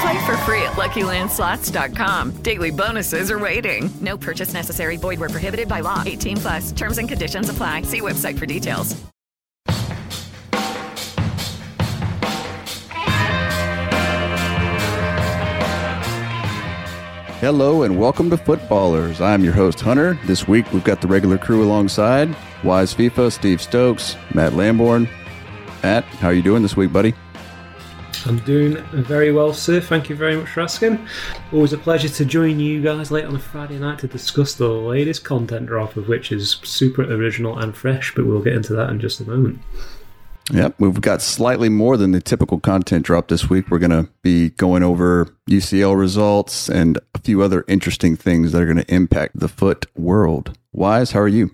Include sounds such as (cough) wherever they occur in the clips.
Play for free at LuckyLandSlots.com. Daily bonuses are waiting. No purchase necessary. Void where prohibited by law. 18 plus. Terms and conditions apply. See website for details. Hello and welcome to Futballerz. I'm your host Hunter. This week we've got the regular crew alongside Wyse FIFA, Steve Stokes, Matt Lamborn. Matt, how are you doing this week, buddy? I'm doing very well, sir. Thank you very much for asking. Always a pleasure to join you guys late on a Friday night to discuss the latest content drop, of which is super original and fresh, but we'll get into that in just a moment. Yep, we've got slightly more than the typical content drop this week. We're going to be going over UCL results and a few other interesting things that are going to impact the FUT world. Wyse, how are you?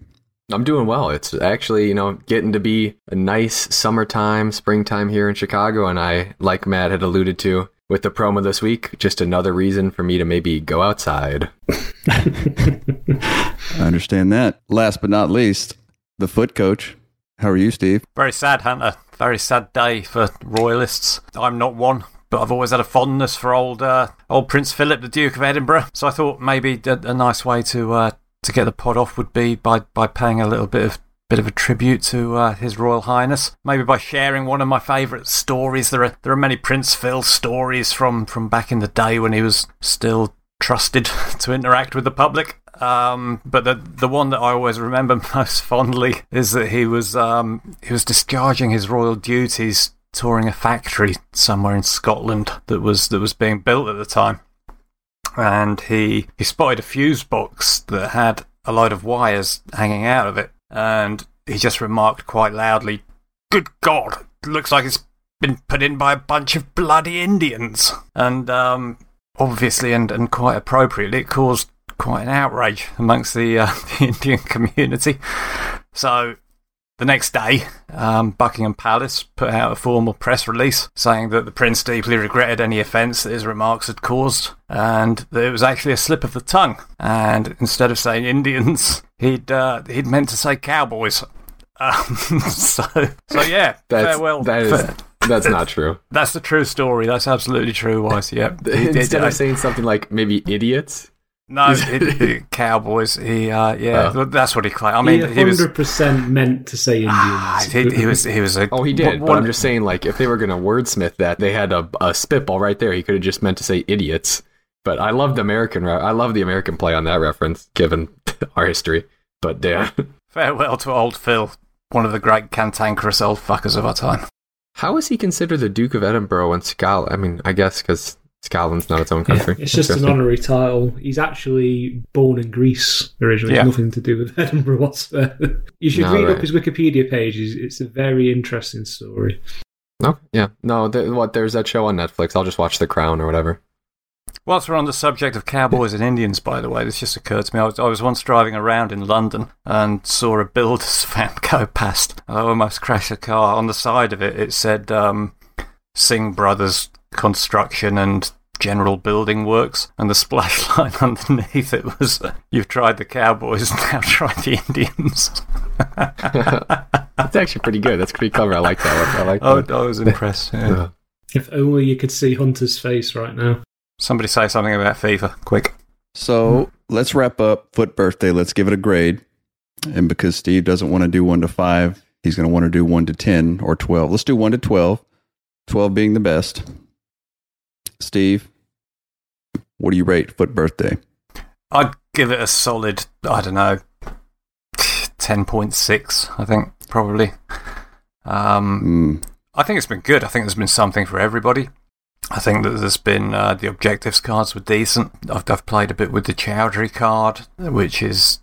I'm doing well. It's actually, you know, getting to be a nice summertime, springtime here in Chicago. And I, like Matt had alluded to with the promo this week, just another reason for me to maybe go outside. (laughs) I understand that. Last but not least, the FUT coach. How are you, Steve? Very sad, Hunter. Very sad day for royalists. I'm not one, but I've always had a fondness for old uh, old Prince Philip, the Duke of Edinburgh. So I thought maybe a, a nice way to uh, to get the pod off would be by, by paying a little bit of bit of a tribute to uh, His Royal Highness. Maybe by sharing one of my favourite stories. There are there are many Prince Phil stories from from back in the day when he was still trusted (laughs) to interact with the public. Um, but the the one that I always remember (laughs) most fondly is that he was um, he was discharging his royal duties touring a factory somewhere in Scotland that was that was being built at the time and he, he spotted a fuse box that had a load of wires hanging out of it. And he just remarked quite loudly, Good God, looks like it's been put in by a bunch of bloody Indians. And um, obviously, and, and quite appropriately, it caused quite an outrage amongst the, uh, (laughs) the Indian community. So the next day, um, Buckingham Palace put out a formal press release saying that the Prince deeply regretted any offence that his remarks had caused and that it was actually a slip of the tongue. And instead of saying Indians, (laughs) he'd, uh, he'd meant to say cowboys. Um, (laughs) so, so, yeah, (laughs) that's, farewell. That is, that's not true. That's the true story. That's absolutely true, Wyse. Yeah. Instead of saying something like maybe idiots, no, it, it, Cowboys. He, uh, yeah, oh. that's what he claimed. I mean, he hundred percent meant to say Indians. Ah, he, he, was, he was a. Oh, he did. What, but I'm just saying, like, if they were going to wordsmith that, they had a, a spitball right there. He could have just meant to say idiots. But I love the American. I love the American play on that reference, given (laughs) our history. But yeah. Farewell to old Phil, one of the great cantankerous old fuckers of our time. How is he considered the Duke of Edinburgh and Scotland? I mean, I guess because Scotland's not its own country. Yeah, it's just an honorary title. He's actually born in Greece originally. Yeah. It's nothing to do with (laughs) Edinburgh whatsoever. you should no, read right. up his Wikipedia page. It's a very interesting story. No, yeah, no. what? There's that show on Netflix. I'll just watch The Crown or whatever. Whilst we're on the subject of cowboys and Indians, by the way, this just occurred to me. I was, I was once driving around in London and saw a builder's (laughs) van go past. I almost crashed a car. On the side of it, it said um, Singh Brothers construction and general building works, and the splash (laughs) line underneath it was, uh, "You've tried the Cowboys, (laughs) now try the Indians." (laughs) That's actually pretty good. That's pretty clever. I like that one. I like Oh, that. I was impressed. Yeah. If only you could see Hunter's face right now. Somebody say something about fever, quick. So let's wrap up FUT Birthday. Let's give it a grade. And because Steve doesn't want to do one to five, he's going to want to do one to 10 or 12. Let's do one to 12, 12 being the best. Steve, what do you rate FUT Birthday? I'd give it a solid, I don't know, 10.6, I think, probably. Um, Mm, I think it's been good. I think there's been something for everybody. I think that there's been uh, the objectives cards were decent. I've, I've played a bit with the Choudhury card, which is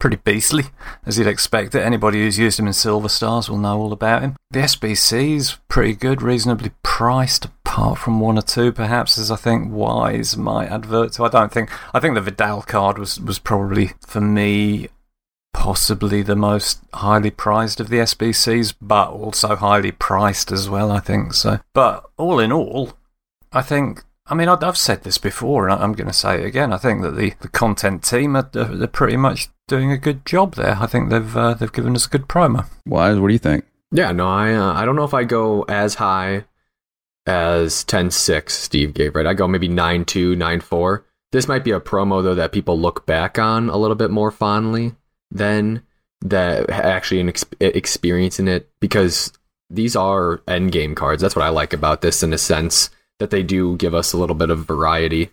pretty beastly, as you'd expect it. Anybody who's used him in Silver Stars will know all about him. The SBC's pretty good, reasonably priced, apart from one or two, perhaps, as I think Wyse might advert to. I don't think. I think the Vidal card was, was probably, for me, possibly the most highly prized of the SBCs, but also highly priced as well, I think. So, but all in all, I think. I mean, I've I've said this before, and I'm going to say it again. I think that the, the content team are they're pretty much doing a good job there. I think they've uh, they've given us a good primer. Wyse, what do you think? Yeah, no, I uh, I don't know if I go as high as 10-6 Steve gave, right? I go maybe 9-2, 9-4. This might be a promo though that people look back on a little bit more fondly than that actually ex- experiencing it because these are end game cards. That's what I like about this in a sense that they do give us a little bit of variety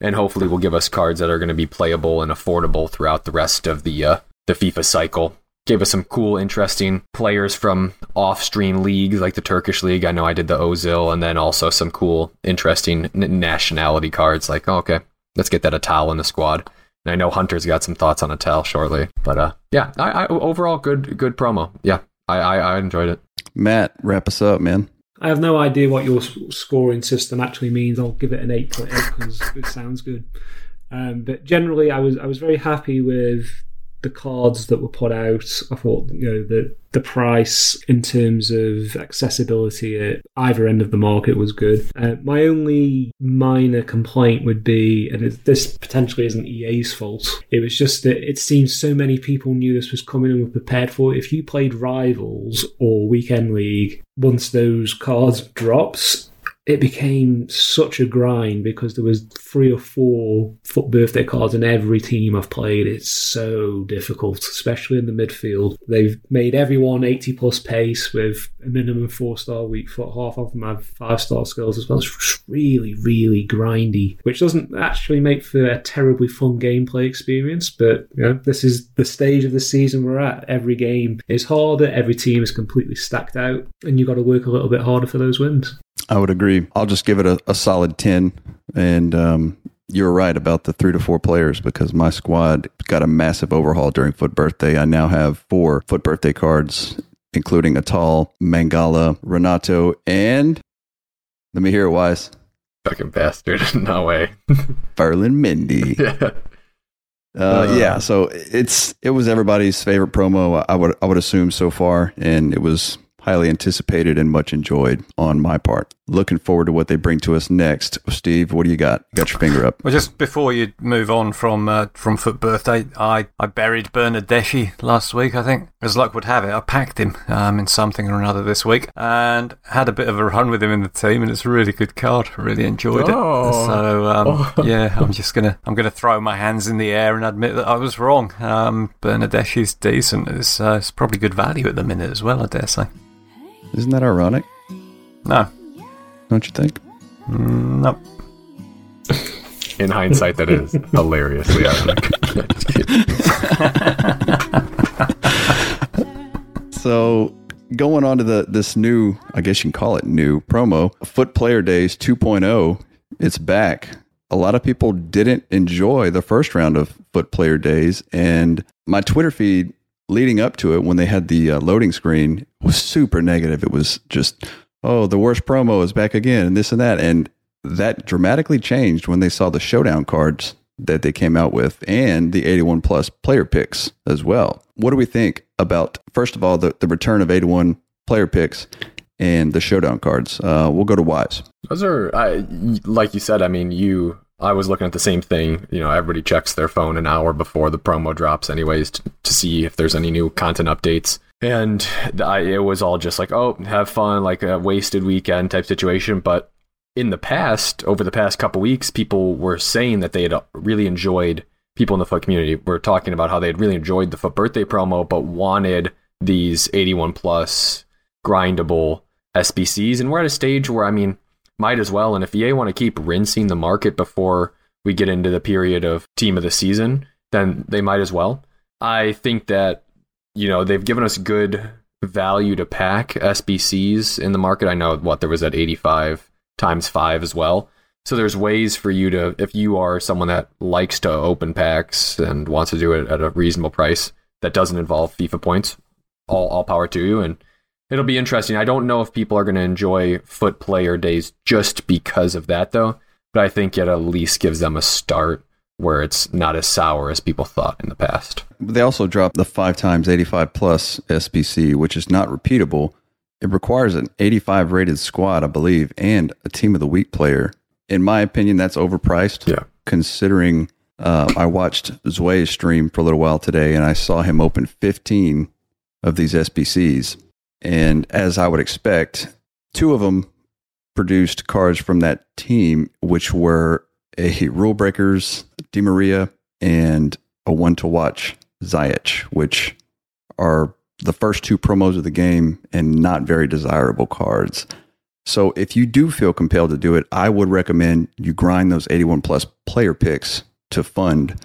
and hopefully will give us cards that are going to be playable and affordable throughout the rest of the uh, the FIFA cycle. Gave us some cool, interesting players from off-stream leagues like the Turkish league. I know I did the Ozil, and then also some cool, interesting n- nationality cards. Like, oh, okay, let's get that Atal in the squad. And I know Hunter's got some thoughts on Atal shortly, but uh, yeah, I, I overall good, good promo. Yeah, I, I, I enjoyed it. Matt, wrap us up, man. I have no idea what your scoring system actually means. I'll give it an 8.8 because it sounds good. Um, but generally, I was I was very happy with the cards that were put out. I thought you know the the price in terms of accessibility at either end of the market was good. Uh, my only minor complaint would be, and it, this potentially isn't EA's fault. It was just that it seems so many people knew this was coming and were prepared for it. If you played Rivals or Weekend League, once those cards drops, it became such a grind because there was three or four FUT birthday cards in every team I've played. It's so difficult, especially in the midfield. They've made everyone 80 plus pace with a minimum four star weak foot. Half of them have five star skills as well. It's really, really grindy, which doesn't actually make for a terribly fun gameplay experience. But you know, this is the stage of the season we're at. Every game is harder. Every team is completely stacked out, and you've got to work a little bit harder for those wins. I would agree. I'll just give it a, a solid 10. And um, you're right about the three to four players because my squad got a massive overhaul during FUT Birthday. I now have four FUT Birthday cards, including Atal, Mangala, Renato, and let me hear it, Wyse. Fucking bastard! (laughs) no way. (laughs) Ferland Mendy. (laughs) yeah. Uh, yeah, so it's it was everybody's favorite promo. I would I would assume so far, and it was highly anticipated and much enjoyed on my part. Looking forward to what they bring to us next. Steve, what do you got? You got your finger up. Well, just before you move on from uh, from FUT Birthday, I, I buried Bernadeschi last week, I think. As luck would have it, I packed him um, in something or another this week and had a bit of a run with him in the team, and it's a really good card. I really enjoyed Oh. it. So, um, (laughs) yeah, I'm just going to I'm gonna throw my hands in the air and admit that I was wrong. Um, Bernadeschi's decent. It's, uh, it's probably good value at the minute as well, I dare say. Isn't that ironic? No, Don't you think? Mm, no. (laughs) In hindsight, that is hilariously ironic. (laughs) So going on to the this new, I guess you can call it new promo, FUT Player Days 2.0. It's back. A lot of people didn't enjoy the first round of FUT Player Days, and my Twitter feed leading up to it when they had the uh, loading screen was super negative. It was just, oh, the worst promo is back again, and this and that, and that dramatically changed when they saw the showdown cards that they came out with and the 81 plus player picks as well. What do we think about, first of all, the, the return of 81 player picks and the showdown cards. Uh, we'll go to Wyse. Those are, I, like you said, I mean, you, I was looking at the same thing. You know, everybody checks their phone an hour before the promo drops, anyways, to, to see if there's any new content updates. And I, it was all just like, oh, have fun, like a wasted weekend type situation. But in the past, over the past couple weeks, people were saying that they had uh, really enjoyed people in the FUT community were talking about how they had really enjoyed the FUT birthday promo, but wanted these 81 plus grindable SBCs. And we're at a stage where, I mean, might as well. And if EA want to keep rinsing the market before we get into the period of team of the season, then they might as well. I think that, you know, they've given us good value to pack SBCs in the market. I know what there was at 85 times five as well. So there's ways for you to, if you are someone that likes to open packs and wants to do it at a reasonable price that doesn't involve FIFA points, all all power to you. And it'll be interesting. I don't know if people are going to enjoy FUT player days just because of that, though. But I think it at least gives them a start where it's not as sour as people thought in the past. They also dropped the five times 85 plus SBC, which is not repeatable. It requires an 85 rated squad, I believe, and a team of the week player. In my opinion, that's overpriced. Yeah. Considering uh, I watched Zway's stream for a little while today and I saw him open 15 of these SBCs. And as I would expect, two of them produced cards from that team, which were a Rule Breakers Di Maria and a one to watch Ziyech, which are the first two promos of the game and not very desirable cards. So if you do feel compelled to do it, I would recommend you grind those 81 plus player picks to fund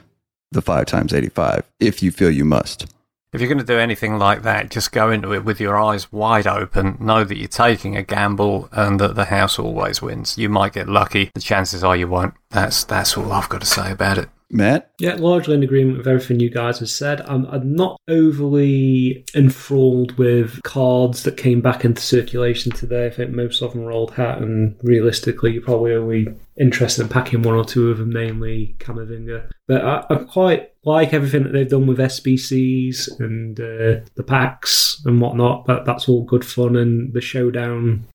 the five times 85 if you feel you must. If you're going to do anything like that, just go into it with your eyes wide open. Know that you're taking a gamble and that the house always wins. You might get lucky. The chances are you won't. That's that's all I've got to say about it. Matt? Yeah, largely in agreement with everything you guys have said. I'm, I'm not overly enthralled with cards that came back into circulation today. I think most of them are old hat, and realistically, you're probably only interested in packing one or two of them, namely Camavinga. But I, I quite like everything that they've done with SBCs and uh, the packs and whatnot. But that's all good fun, and the showdown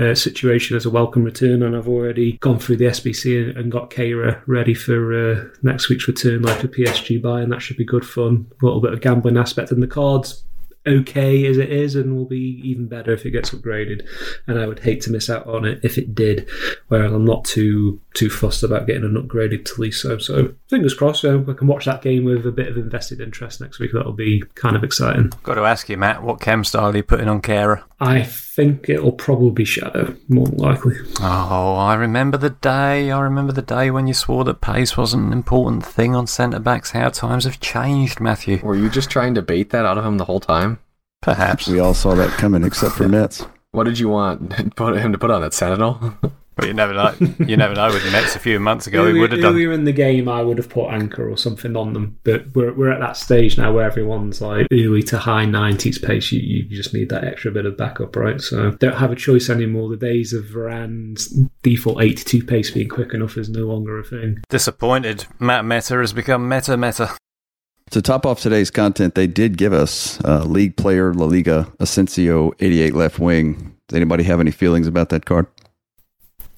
uh, situation as a welcome return, and I've already gone through the SBC and got Kara ready for uh, next week's return, like a PSG buy, and that should be good fun. A little bit of gambling aspect in the cards. Okay as it is, and will be even better if it gets upgraded. And I would hate to miss out on it if it did. Where I'm not too too fussed about getting an upgraded Tolisso. So fingers crossed, I can watch that game with a bit of invested interest next week. That'll be kind of exciting. Got to ask you, Matt, what chem style are you putting on Kara? I think it'll probably be Shadow, more than likely. Oh, I remember the day. I remember the day when you swore that pace wasn't an important thing on centre backs. How times have changed, Matthew. Were you just trying to bait that out of him the whole time? Perhaps. We all saw that coming except for Nets. What did you want (laughs) him to put on that Sentinel? (laughs) But you never know. You never know. With the Nets a few months ago, we would have done. earlier in the game, I would have put anchor or something on them. But we're, we're at that stage now where everyone's like early to high 90s pace. You, you just need that extra bit of backup, right? So don't have a choice anymore. The days of Varane's default 82 pace being quick enough is no longer a thing. Disappointed. Matt Meta has become Meta Meta. To top off today's content, they did give us uh, league player La Liga Asensio 88 left wing. Does anybody have any feelings about that card?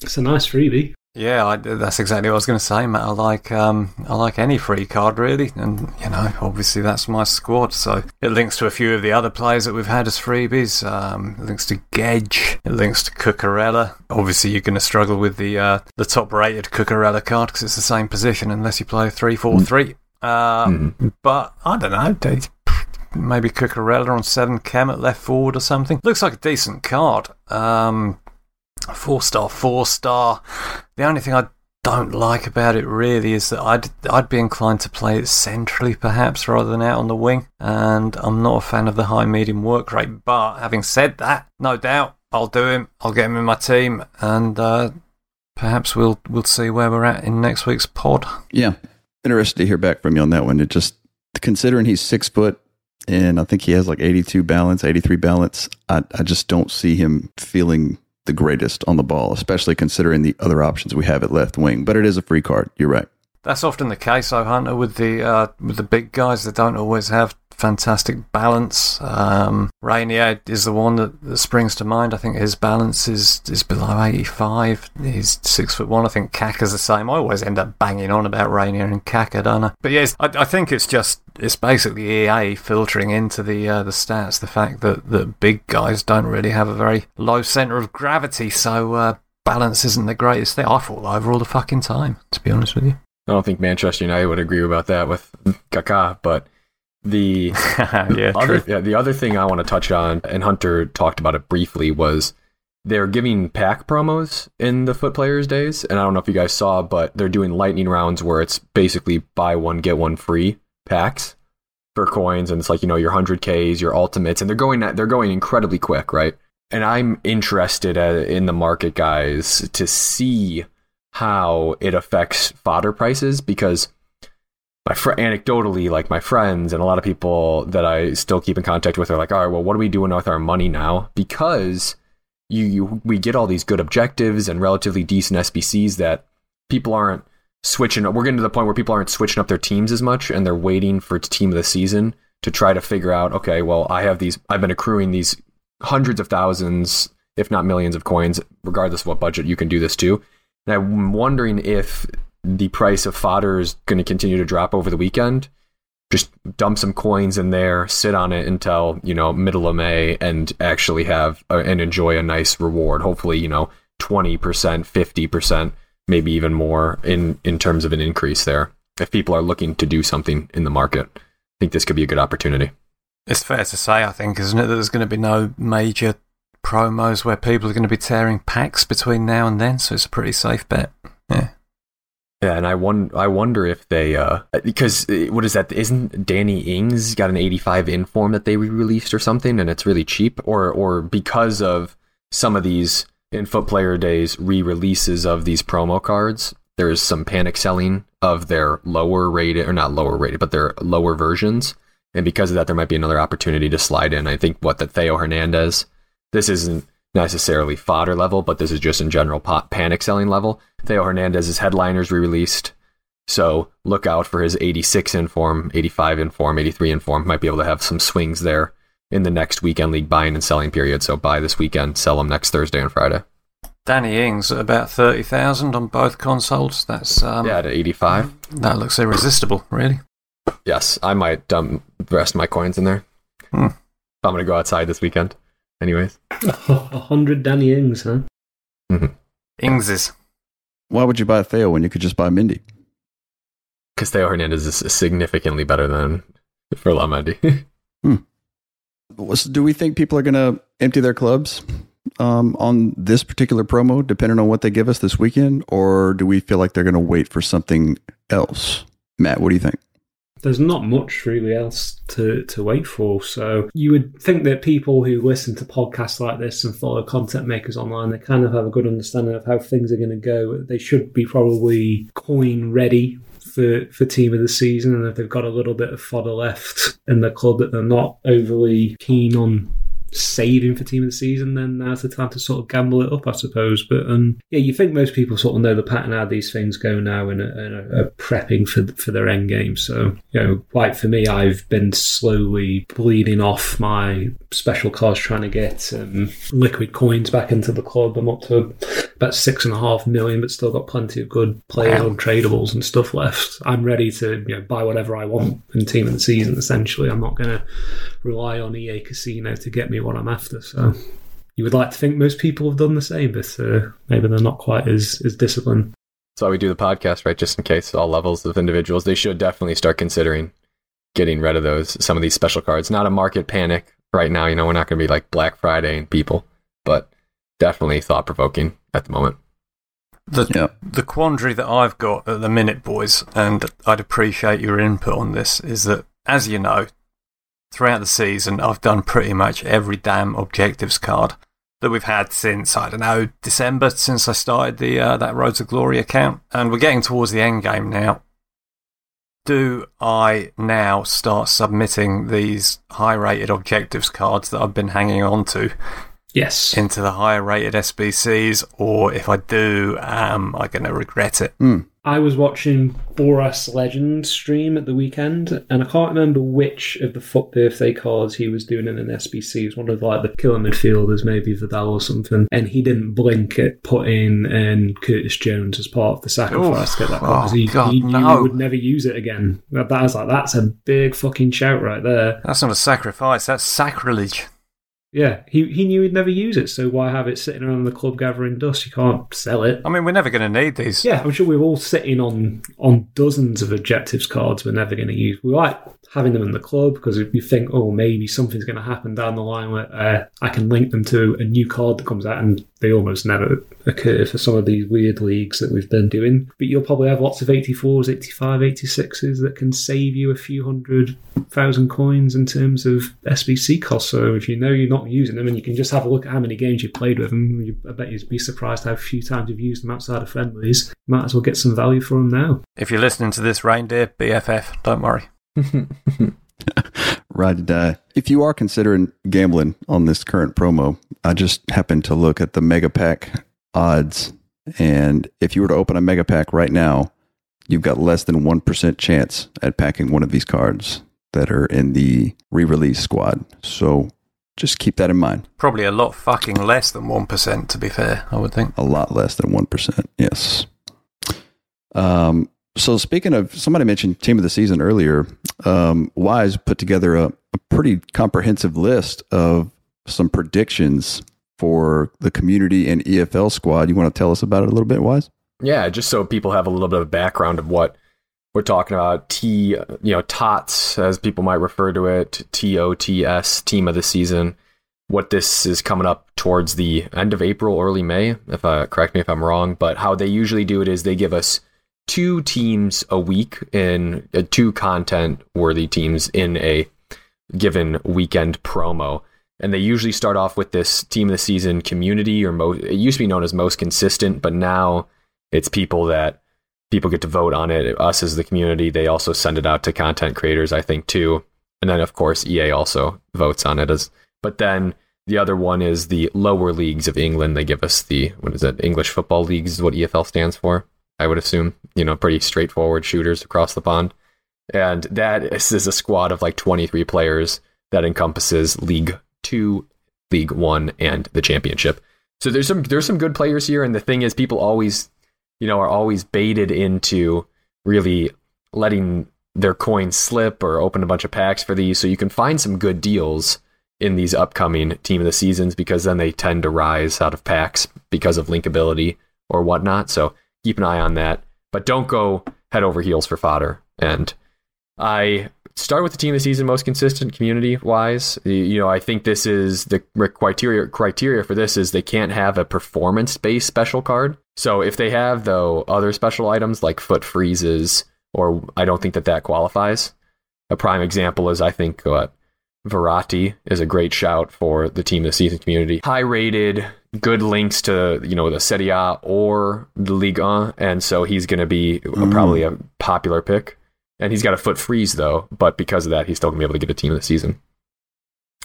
It's a nice freebie. Yeah, I, that's exactly what I was going to say, Matt. I like um, I like any free card really, and you know, obviously that's my squad. So it links to a few of the other players that we've had as freebies. Um, it links to Gedge. It links to Cucurella. Obviously, you're going to struggle with the uh, the top rated Cucurella card because it's the same position unless you play three four three. Um, But I don't know. they- Maybe Cucurella on seven chem at left forward or something. Looks like a decent card. Um, four star, four star. The only thing I don't like about it really is that I'd I'd be inclined to play it centrally perhaps rather than out on the wing, and I'm not a fan of the high medium work rate. But having said that, no doubt I'll do him. I'll get him in my team, and uh, perhaps we'll we'll see where we're at in next week's pod. Yeah. Interested to hear back from you on that one. It just, considering he's six foot and I think he has like 82 balance, 83 balance, I, I just don't see him feeling the greatest on the ball, especially considering the other options we have at left wing. But it is a free card. You're right. That's often the case, though, Hunter, with the uh, with the big guys that don't always have fantastic balance. Um, Rainier is the one that, that springs to mind. I think his balance is, is below 85. He's six foot one. I think Kaka's the same. I always end up banging on about Rainier and Kaka, don't I? But yes, I, I think it's just it's basically EA filtering into the uh, the stats the fact that that big guys don't really have a very low center of gravity, so uh, balance isn't the greatest thing. I fall over all the fucking time, to be honest with you. I don't think Manchester United would agree about that with Kaká, but the (laughs) yeah, other, true. yeah, the other thing I want to touch on, and Hunter talked about it briefly, was they're giving pack promos in the FUT Players days, and I don't know if you guys saw, but they're doing lightning rounds where it's basically buy one get one free packs for coins, and it's like you know your hundred Ks, your ultimates, and they're going they're going incredibly quick, right? And I'm interested uh, in the market, guys, to see how it affects fodder prices because my fr- anecdotally, like my friends and a lot of people that I still keep in contact with are like, all right, well, what are we doing with our money now? Because you, you we get all these good objectives and relatively decent SBCs that people aren't switching. Up. We're getting to the point where people aren't switching up their teams as much, and they're waiting for team of the season to try to figure out. Okay, well, I have these. I've been accruing these hundreds of thousands, if not millions, of coins, regardless of what budget. You can do this to. And I'm wondering if the price of fodder is going to continue to drop over the weekend. Just dump some coins in there, sit on it until you know middle of May, and actually have a, and enjoy a nice reward. Hopefully, you know, twenty percent, fifty percent, maybe even more in in terms of an increase there. If people are looking to do something in the market, I think this could be a good opportunity. It's fair to say, I think, isn't it, that there's going to be no major promos where people are going to be tearing packs between now and then, so it's a pretty safe bet. Yeah. Yeah, and I won- I wonder if they uh because uh, what is that? Isn't Danny Ings got an 85 inform that they re-released or something, and it's really cheap, or or because of some of these in FUT Player Days re-releases of these promo cards, there is some panic selling of their lower rated or not lower rated, but their lower versions, and because of that, there might be another opportunity to slide in. I think what the Theo Hernandez, this isn't necessarily fodder level, but this is just in general pa- panic selling level. Theo Hernandez's headliners re-released, so look out for his 86 inform, 85 inform, 83 inform. Might be able to have some swings there in the next weekend league buying and selling period. So buy this weekend, sell them next Thursday and Friday. Danny Ings at about 30,000 on both consoles. That's um, Yeah, at 85. That looks irresistible, really. Yes, I might dump the rest of my coins in there. Hmm. I'm gonna go outside this weekend. Anyways, A (laughs) hundred Danny Ings, huh? Ingses. Why would you buy Theo when you could just buy Mendy? because Theo Hernandez is significantly better than Ferland Mendy. Was- Do we think people are going to empty their clubs um, on this particular promo, depending on what they give us this weekend, or do we feel like they're going to wait for something else? Matt, what do you think? There's not much really else to, to wait for. So you would think that people who listen to podcasts like this and follow content makers online, they kind of have a good understanding of how things are going to go. They should be probably coin ready for, for team of the season. And if they've got a little bit of fodder left in the club that they're not overly keen on saving for team of the season, then now's the time to sort of gamble it up, I suppose. But um, yeah, you think most people sort of know the pattern how these things go now and and are prepping for for their end game. So you know, like for me, I've been slowly bleeding off my special cards, trying to get um, liquid coins back into the club. I'm up to about six and a half million, but still got plenty of good players on tradables and stuff left. I'm ready to you know buy whatever I want in team of the season. Essentially, I'm not going to rely on EA Casino to get me what I'm after. So you would like to think most people have done the same, but uh, maybe they're not quite as as disciplined. That's why we do the podcast, right? Just in case all levels of individuals, they should definitely start considering getting rid of those some of these special cards. Not a market panic right now. You know, we're not going to be like Black Friday and people, but definitely thought provoking at the moment. The, Yeah. the quandary that I've got at the minute, boys, and I'd appreciate your input on this, is that, as you know, throughout the season, I've done pretty much every damn objectives card that we've had since, I don't know, December, since I started the uh, that Road to Glory account. And we're getting towards the end game now. Do I now start submitting these high rated objectives cards that I've been hanging on to Yes. into the higher rated SBCs, or if I do, am I going to regret it? Hmm. I was watching Boras Legend stream at the weekend, and I can't remember which of the FUT birthday cards he was doing in an SBC. It was one of like the killer midfielders, maybe Vidal or something, and he didn't blink at putting in Curtis Jones as part of the sacrifice to get that card Oh, he, God, he knew no. he would never use it again. That was like that's a big fucking shout right there. That's not a sacrifice. That's sacrilege. Yeah, he he knew he'd never use it, so why have it sitting around the club gathering dust? You can't sell it. I mean, we're never going to need these. Yeah, I'm sure we're all sitting on on dozens of objectives cards we're never going to use. We like having them in the club because you think, oh, maybe something's going to happen down the line where uh, I can link them to a new card that comes out, and they almost never occur for some of these weird leagues that we've been doing. But you'll probably have lots of 84s, 85, 86s that can save you a few hundred thousand coins in terms of SBC costs. So if you know you're not using them and you can just have a look at how many games you've played with them, you, I bet you'd be surprised how few times you've used them outside of friendlies. Might as well get some value for them now. If you're listening to this, reindeer, BFF, don't worry. (laughs) Ride to die. If you are considering gambling on this current promo, I just happened to look at the mega pack odds. And if you were to open a mega pack right now, you've got less than 1% chance at packing one of these cards that are in the re release squad. So just keep that in mind. Probably a lot fucking less than 1%, to be fair, I would think. A lot less than 1%. Yes. Um, so speaking of, somebody mentioned team of the season earlier. Um, Wyse put together a, a pretty comprehensive list of some predictions for the community and EFL squad. You want to tell us about it a little bit, Wyse? Yeah, just so people have a little bit of background of what we're talking about. T, you know, TOTS, as people might refer to it, T O T S, team of the season. What this is coming up towards the end of April, early May, if I correct me if I'm wrong. But how they usually do it is they give us two teams a week in uh, two content worthy teams in a given weekend promo. And they usually start off with this team of the season community, or most, it used to be known as most consistent, but now it's people that people get to vote on it. Us as the community, they also send it out to content creators, I think, too. And then, of course, EA also votes on it as. But then the other one is the lower leagues of England. They give us the what is it? English football leagues is what EFL stands for. I would assume. You know, pretty straightforward shooters across the pond. And that is a squad of like 23 players that encompasses League Two, League One, and the Championship. So there's some there's some good players here, and the thing is, people always, you know, are always baited into really letting their coins slip or open a bunch of packs for these. So you can find some good deals in these upcoming team of the seasons because then they tend to rise out of packs because of linkability or whatnot. So keep an eye on that, but don't go head over heels for fodder. And I start with the team of the season most consistent community wise. You know, I think this is the criteria criteria for this is they can't have a performance based special card. So if they have though other special items like FUT freezes, or I don't think that that qualifies. A prime example is I think what Verratti is a great shout for the team of the season community. High rated, good links to you know the Serie A or the Ligue 1, and so he's going to be a- probably a popular pick. And he's got a FUT freeze though, but because of that, he's still going to be able to get a team of the season.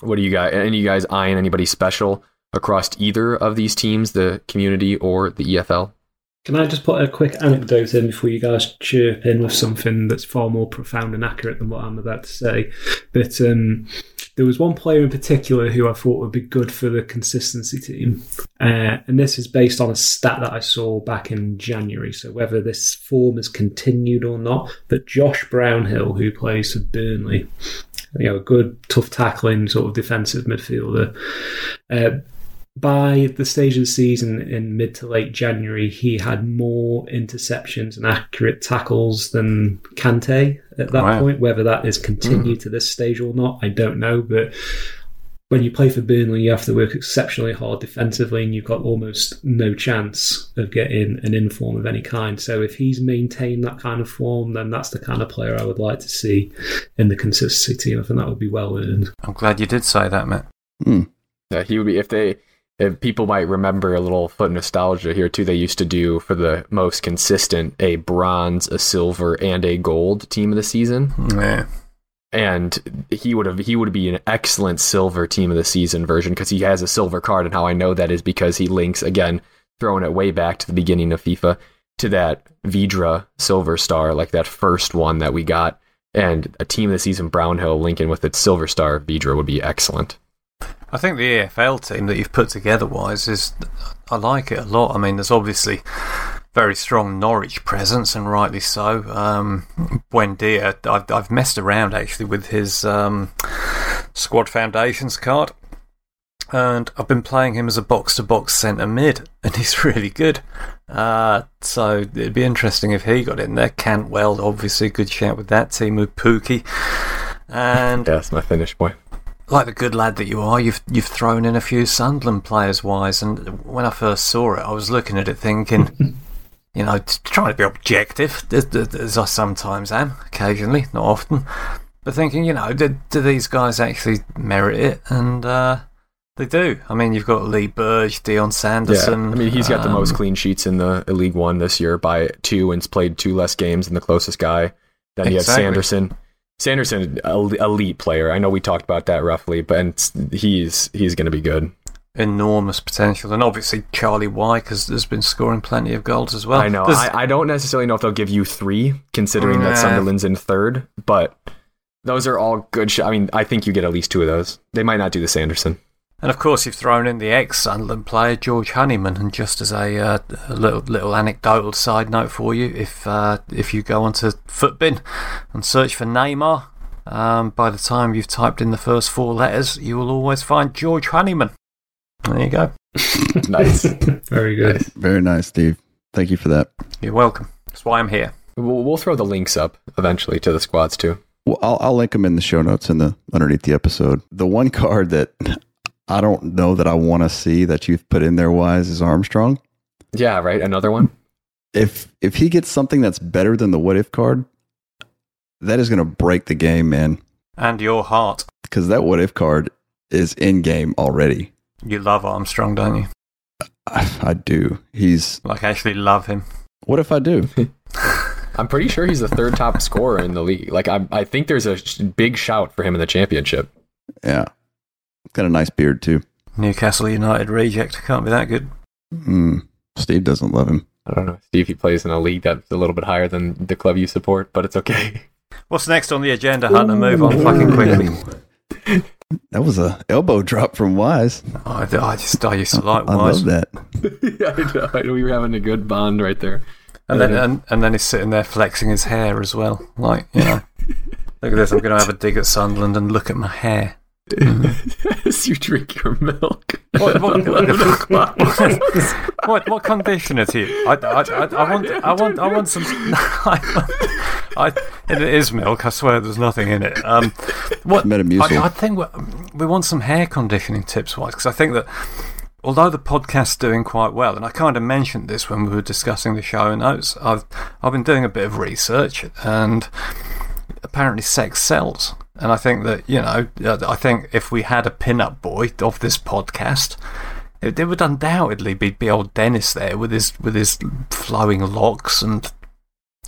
What do you guys? Any of you guys eyeing anybody special across either of these teams, the community or the EFL? Can I just put a quick anecdote in before you guys chirp in with something that's far more profound and accurate than what I'm about to say? But um, there was one player in particular who I thought would be good for the consistency team. Uh, and this is based on a stat that I saw back in January. So whether this form has continued or not, but Josh Brownhill, who plays for Burnley, you know, a good, tough tackling sort of defensive midfielder. Uh, by the stage of the season in mid to late January, he had more interceptions and accurate tackles than Kante at that Wow. point. Whether that is continued to this stage or not, I don't know. But when you play for Burnley, you have to work exceptionally hard defensively, and you've got almost no chance of getting an inform of any kind. So if he's maintained that kind of form, then that's the kind of player I would like to see in the consistency team. I think that would be well earned. I'm glad you did say that, Matt. Hmm. Yeah, he would be if they if people might remember a little FUT nostalgia here too. They used to do for the most consistent a bronze, a silver, and a gold team of the season. And he would have he would be an excellent silver team of the season version because he has a silver card and how I know that is because he links again throwing it way back to the beginning of FIFA to that Vydra Silver Star, like that first one that we got, and a team that season Brownhill Lincoln with its Silver Star Vydra would be excellent. I think the EFL team that you've put together, Wyse, is I like it a lot. I mean, there's obviously very strong Norwich presence, and rightly so. Um, Buendia, I've, I've messed around actually with his um, squad foundations card, and I've been playing him as a box to box centre mid, and (laughs) he's really good. Uh, so it'd be interesting if he got in there. Cantwell, obviously, good shout with that team with Pukki. And that's my finish boy like the good lad that you are, you've you've thrown in a few Sunderland players Wyse. And when I first saw it, I was looking at it thinking, (laughs) you know, trying to be objective, as I sometimes am, occasionally, not often, but thinking, you know, do, do these guys actually merit it? And uh, they do. I mean, you've got Lee Burge, Dion Sanderson. Yeah. I mean, he's got um, the most clean sheets in the League One this year by two, and played two less games than the closest guy. Then you exactly. have Sanderson Sanderson, elite player. I know we talked about that roughly, but he's he's going to be good. Enormous potential, and obviously Charlie Wyke has, has been scoring plenty of goals as well. I know. I, I, don't necessarily know if they'll give you three, considering that Sunderland's in third, but those are all good. Sh- I mean, I think you get at least two of those. They might not do the Sanderson. And of course, you've thrown in the ex Sunderland player George Honeyman. And just as a, uh, a, little little anecdotal side note for you, if uh, if you go onto FUTBIN and search for Neymar, um, by the time you've typed in the first four letters, you will always find George Honeyman. There you go. (laughs) nice. Very good. Very nice, Steve. Thank you for that. You're welcome. That's why I'm here. We'll, we'll throw the links up eventually to the squads too. Well, I'll, I'll link them in the show notes in the underneath the episode. The one (laughs) card that I don't know that I want to see that you've put in there Wyse is Armstrong. Yeah, right. Another one. If if he gets something that's better than the what if card, that is going to break the game, man. And your heart. Because that what if card is in game already. You love Armstrong, don't you? I, I do. He's like I actually love him. What if I do? (laughs) I'm pretty sure he's the third top scorer in the league. Like I, I think there's a big shout for him in the championship. Yeah, Got a nice beard too. Newcastle United reject. Can't be that good. Mm, Steve doesn't love him. I don't know. Steve, he plays in a league that's a little bit higher than the club you support, but it's okay. What's next on the agenda, Hunter? Move on fucking quickly. (laughs) That was a elbow drop from Wyse. I, I, just I used to like I Wyse. I love that. (laughs) yeah, I know, I know. We were having a good bond right there. And then and, and then he's sitting there flexing his hair as well. Like, you know, (laughs) look at this. I'm going to have a dig at Sunderland and look at my hair. As you drink your milk. What, what, (laughs) (laughs) what, what condition is it? I, I, I, I, want, I, want, I want some. (laughs) I, it is milk. I swear there's nothing in it. Um, what, Metamucil. I, I think we want some hair conditioning tips, Wyse, because I think that although the podcast's doing quite well, and I kind of mentioned this when we were discussing the show notes, I've I've been doing a bit of research, and apparently sex sells. And I think that, you know, I think if we had a pin up boy of this podcast, it, it would undoubtedly be, be old Dennis there with his with his flowing locks and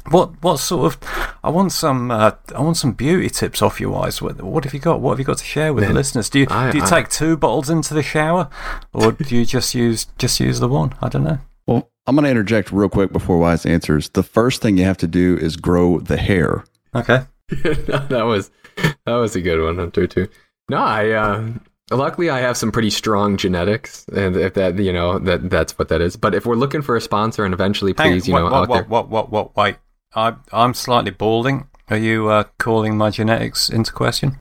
what what sort of I want some uh, I want some beauty tips off you guys. What, what have you got? What have you got to share with Man, the listeners? Do you I, do you I, take two bottles into the shower, or (laughs) do you just use just use the one? I don't know. Well, I'm going to interject real quick before Wyse answers. The first thing you have to do is grow the hair. Okay. (laughs) that was that was a good one, Hunter. Too. No, I uh, luckily I have some pretty strong genetics, and if that you know that that's what that is. But if we're looking for a sponsor, and eventually, please, Hang, you know, what, out what, there. What, what, what, wait. I, I'm slightly balding. Are you uh, calling my genetics into question?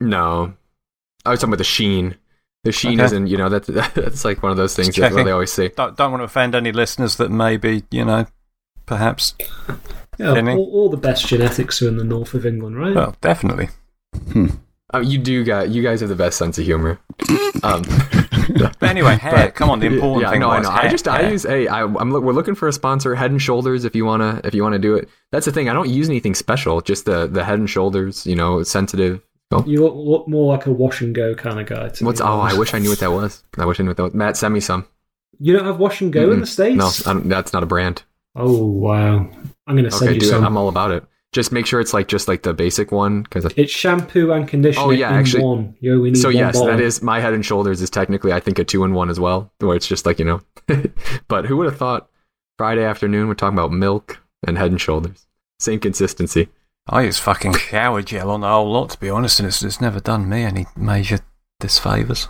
No, I was talking about the sheen. The sheen okay. isn't, you know, that's (laughs) that's like one of those things that they always say. Don't, don't want to offend any listeners that maybe, you know, perhaps yeah, all, all, the best genetics are in the north of England, right? Well, definitely. Hmm. Oh, you do got you guys have the best sense of humor. Um, (laughs) but anyway, hair. But, come on, the important yeah, thing. No, I know. Hair, I just hair. I use hey, I, am we're looking for a sponsor, Head and Shoulders. If you wanna if you wanna do it, that's the thing. I don't use anything special. Just the the Head and Shoulders. You know, sensitive. Oh. You look, look, more like a wash and go kind of guy. What's oh? I wish I knew what that was. I wish I knew what that was. Matt, send me some. You don't have wash and go mm in the states? No, that's not a brand. Oh wow! I'm going to send okay, you some. It. I'm all about it. Just make sure it's like just like the basic one because it's shampoo and conditioner. Oh yeah, actually, one. You know, we need so one yes, bottle. that is my Head and Shoulders is technically I think a two in one as well, where it's just like you know. (laughs) but who would have thought Friday afternoon, we're talking about milk and head and shoulders. Same consistency. I use fucking shower gel on the whole lot, to be honest, and it's, it's never done me any major disfavours.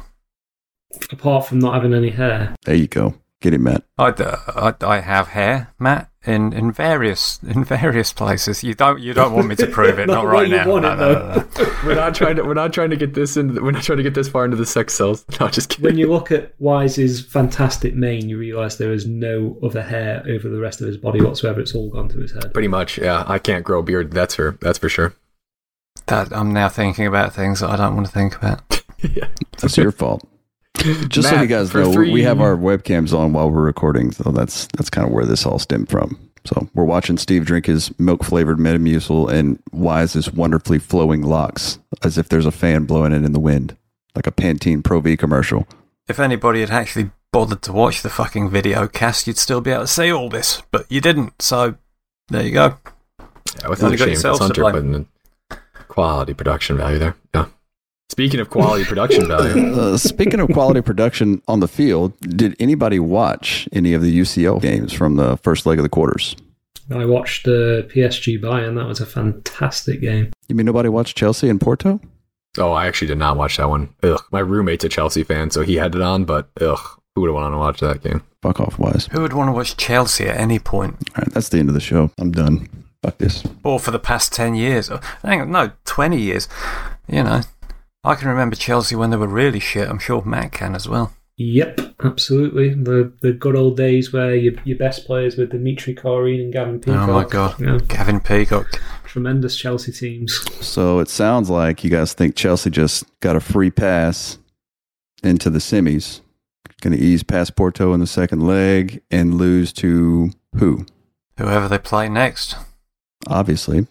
Apart from not having any hair. There you go. Get it, Matt. I, I, I have hair, Matt, in, in various (laughs) in various places. You don't you don't want me to prove it, (laughs) Not not, right now. No, it, no, no, no. (laughs) We're not trying to. We're not trying to get this in. We're not trying to get this far into the sex cells. No, just kidding. When you look at Wyse's fantastic mane, you realise there is no other hair over the rest of his body whatsoever. It's all gone to his head. Pretty much, yeah. I can't grow a beard. That's for that's for sure. That, I'm now thinking about things that I don't want to think about. yeah. That's your fault. Just so you guys know, three- we have our webcams on while we're recording, so that's that's kind of where this all stemmed from. So we're watching Steve drink his milk flavored Metamucil and Wyse's wonderfully flowing locks, as if there's a fan blowing it in the wind, like a Pantene Pro V commercial. If anybody had actually bothered to watch the fucking video cast, you'd still be able to see all this, but you didn't. So there you go. Yeah, without a You got shame, yourself that's to blame. quality production value there. Yeah. Speaking of quality production (laughs) value, Uh, speaking of quality production on the field, did anybody watch any of the UCL games from the first leg of the quarters? I watched uh, PSG Bayern. That was a fantastic game. You mean nobody watched Chelsea and Porto? oh, I actually did not watch that one. Ugh, my roommate's a Chelsea fan, so he had it on. But ugh, who would want to watch that game? Fuck off, Wyse. Who would want to watch Chelsea at any point? All right, that's the end of the show. I'm done. Fuck this. Or for the past 10 years? Oh, Hang on, no, 20 years. You know, I can remember Chelsea when they were really shit. I'm sure Matt can as well. Yep, absolutely. The the good old days where your, your best players were Dmitri Kharine and Gavin Peacock. Oh my god. Yeah, Gavin Peacock. tremendous Chelsea teams. So it sounds like you guys think Chelsea just got a free pass into the semis. Going to ease past Porto in the second leg and lose to who? Whoever they play next. Obviously.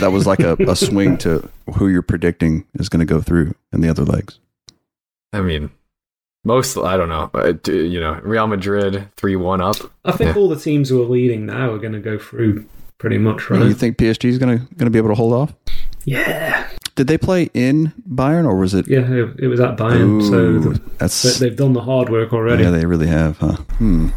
that was like a, a swing to who you're predicting is going to go through in the other legs. I mean, most I don't know. Uh, d- you know, Real Madrid three one up. I think Yeah. all the teams who are leading now are going to go through pretty much, right? You think PSG is going to going to be able to hold off? yeah, Did they play in Bayern or was it? yeah. It, it was at Bayern, so Ooh, th- that's they've done the hard work already. yeah, they really have, huh? Hmm.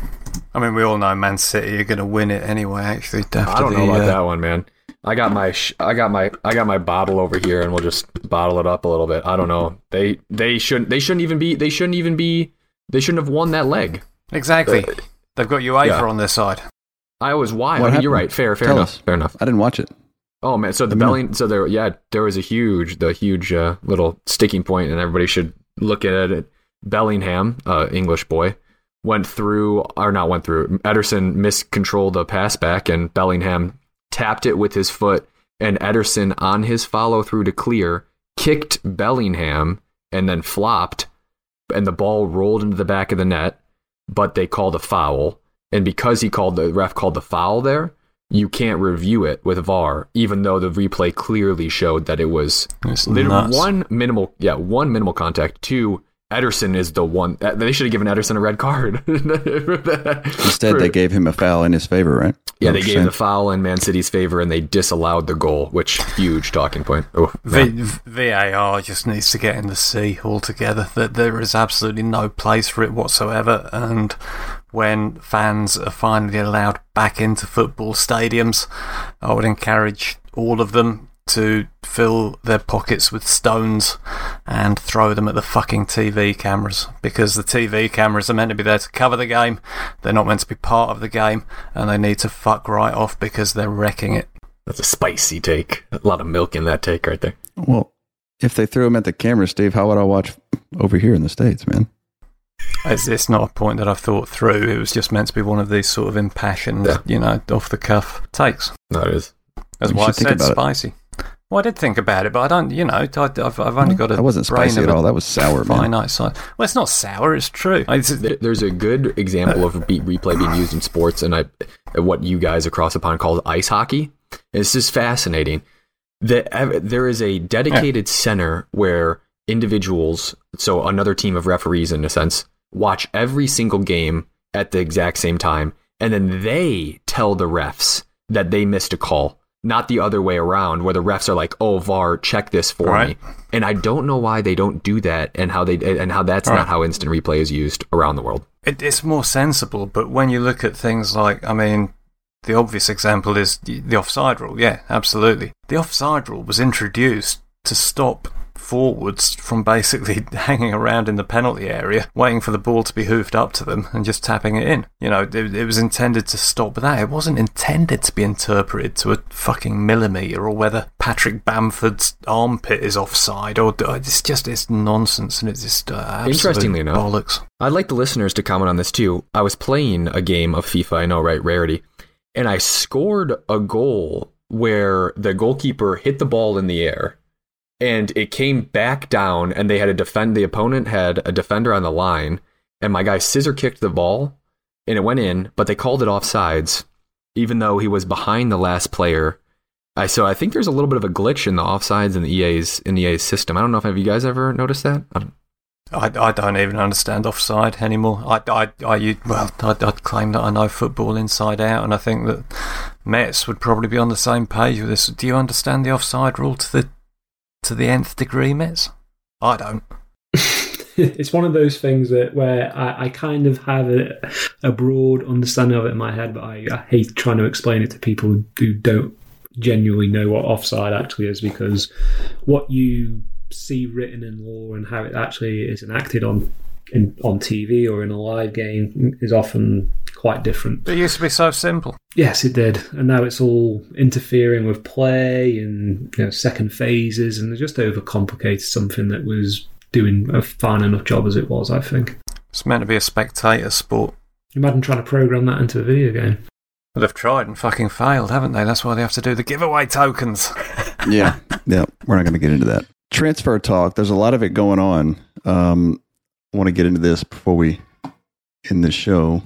I mean, we all know Man City are going to win it anyway, actually. After I don't the, know about uh, that one, man. I got my sh- I got my I got my bottle over here, and we'll just bottle it up a little bit. I don't know. They they shouldn't they shouldn't even be they shouldn't even be they shouldn't have won that leg. Exactly. Uh, They've got UEFA yeah. on their side. I was why. What I mean, you're right. Fair, fair Tell enough. us. Fair enough. I didn't watch it. Oh man, so the Let me know. Belling, so there, yeah, there was a huge, the huge uh, little sticking point, and everybody should look at it. Bellingham, uh, English boy, went through, or not went through. Ederson miscontrolled the pass back, and Bellingham tapped it with his foot, and Ederson on his follow through to clear kicked Bellingham, and then flopped, and the ball rolled into the back of the net, but they called a foul, and because he called the ref called the foul there you can't review it with VAR, even though the replay clearly showed that it was one minimal, yeah, one minimal contact. Two, Ederson is the one. uh, They should have given Ederson a red card. (laughs) Instead, they gave him a foul in his favor, right? yeah, Is that they gave you're the foul in Man City's favor, and they disallowed the goal, which huge talking point. Oh, V- man. V- VAR just needs to get in the sea altogether. That there is absolutely no place for it whatsoever. And when fans are finally allowed back into football stadiums, I would encourage all of them to fill their pockets with stones and throw them at the fucking TV cameras because the TV cameras are meant to be there to cover the game. They're not meant to be part of the game, and they need to fuck right off because they're wrecking it. That's a spicy take. A lot of milk in that take right there. Well, if they threw them at the camera, Steve, how would I watch over here in the States, man? It's, it's not a point that I've thought through. It was just meant to be one of these sort of impassioned, Yeah. you know, off the cuff takes. No, it is. That's You why I think said spicy. it. Spicy. Well, I did think about it, but I don't, you know, I, I've, I've only got a That wasn't brain spicy at all. That was sour, man. finite size. Well, it's not sour. It's true. It's, There's a good example of beat replay being used in sports, and I, what you guys across the pond call ice hockey. This is fascinating. The, there is a dedicated center where individuals, so another team of referees in a sense, watch every single game at the exact same time, and then they tell the refs that they missed a call. Not the other way around, where the refs are like, "Oh, VAR, check this for Right. me," and I don't know why they don't do that, and how they and how that's Right. not how instant replay is used around the world. It, it's more sensible, but when you look at things like, I mean, the obvious example is the offside rule. Yeah, absolutely. The offside rule was introduced to stop forwards from basically (laughs) hanging around in the penalty area, waiting for the ball to be hoofed up to them and just tapping it in. You know, it, it was intended to stop that. It wasn't intended to be interpreted to a fucking millimetre or whether Patrick Bamford's armpit is offside or it's just it's nonsense and it's just uh, Interestingly enough, bollocks. I'd like the listeners to comment on this too. I was playing a game of FIFA, I know, right? Rarity. And I scored a goal where the goalkeeper hit the ball in the air and it came back down and they had a defend the opponent had a defender on the line and my guy scissor kicked the ball and it went in, but they called it offsides even though he was behind the last player. I so I think there's a little bit of a glitch in the offsides in the EA's in the EA's system. I don't know if have you guys ever noticed that? I don't- I, I don't even understand offside anymore. I, I, I you- well, I'd, I'd claim that I know football inside out, and I think that Mets would probably be on the same page with this. Do you understand the offside rule to the to the nth degree, Mets? I don't. (laughs) it's one of those things that where I, I kind of have a, a broad understanding of it in my head, but I, I hate trying to explain it to people who don't genuinely know what offside actually is because what you see written in law and how it actually is enacted on in, on TV or in a live game is often quite different. It used to be so simple. Yes, it did, and now it's all interfering with play and you know, second phases, and they just overcomplicated something that was doing a fine enough job as it was. I think. It's meant to be a spectator sport. Imagine trying to program that into a video game. But they've tried and fucking failed, haven't they? That's why they have to do the giveaway tokens. (laughs) yeah, yeah. We're not going to get into that. Transfer talk. There's a lot of it going on. Um, I want to get into this before we end the show.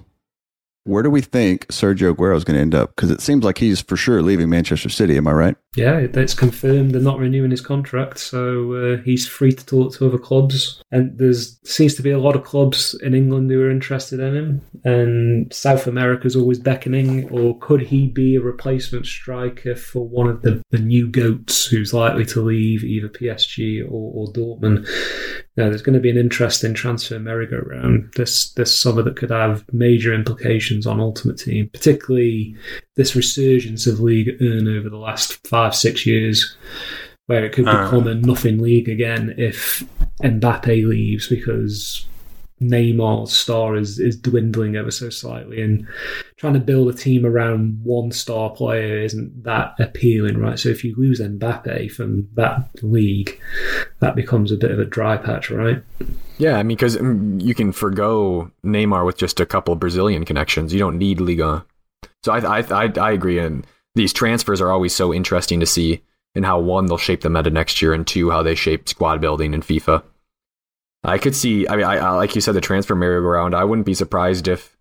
Where do we think Sergio Aguero is going to end up? Because it seems like he's for sure leaving Manchester City. Am I right? Yeah, it's confirmed they're not renewing his contract, so uh, he's free to talk to other clubs. And there's seems to be a lot of clubs in England who are interested in him, and South America's always beckoning. Or could he be a replacement striker for one of the, the new goats who's likely to leave either PSG or, or Dortmund? Now, there's going to be an interesting transfer merry-go-round this this summer that could have major implications on Ultimate Team, particularly this resurgence of Ligue 1 over the last five six years, where it could Uh. become a nothing league again if Mbappe leaves because Neymar's star is is dwindling ever so slightly, and trying to build a team around one star player isn't that appealing, right? So if you lose Mbappe from that league, that becomes a bit of a dry patch, right? Yeah, I mean, because mm, you can forgo Neymar with just a couple Brazilian connections. You don't need Liga. So I, I, I, I agree. And these transfers are always so interesting to see in how one they'll shape the meta next year, and two how they shape squad building in FIFA. I could see. I mean, I, I like you said, the transfer merry-go-round. I wouldn't be surprised if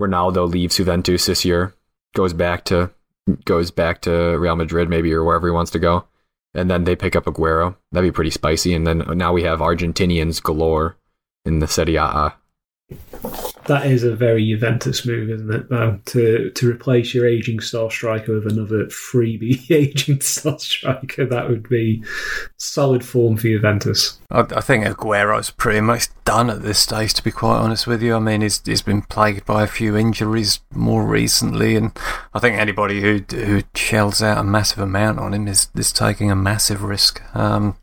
Ronaldo leaves Juventus this year, goes back to goes back to Real Madrid maybe or wherever he wants to go, and then they pick up Aguero. That'd be pretty spicy. And then now we have Argentinians galore in the Serie A. That is a very Juventus move, isn't it? Though to to replace your aging star striker with another freebie (laughs) aging star striker, that would be solid form for Juventus. I, I think Aguero's pretty much done at this stage, to be quite honest with you. I mean, he's he's been plagued by a few injuries more recently, and I think anybody who who shells out a massive amount on him is is taking a massive risk. Um,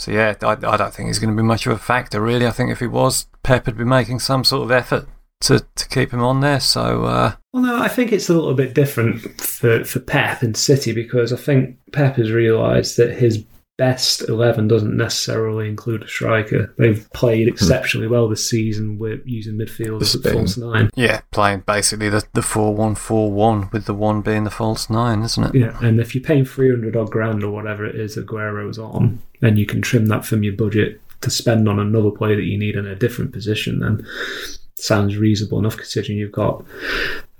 so yeah, I, I don't think he's going to be much of a factor, really. I think if he was, Pep would be making some sort of effort to to keep him on there. So uh, Well, no, I think it's a little bit different for, for Pep and City because I think Pep has realised that his best 11 doesn't necessarily include a striker. They've played exceptionally well this season with using midfielders at Spain. false nine. yeah, playing basically the the four one four one with the one being the false nine, isn't it? Yeah, and if you're paying 300 odd grand or whatever it is Aguero's on, then you can trim that from your budget to spend on another player that you need in a different position, then sounds reasonable enough considering you've got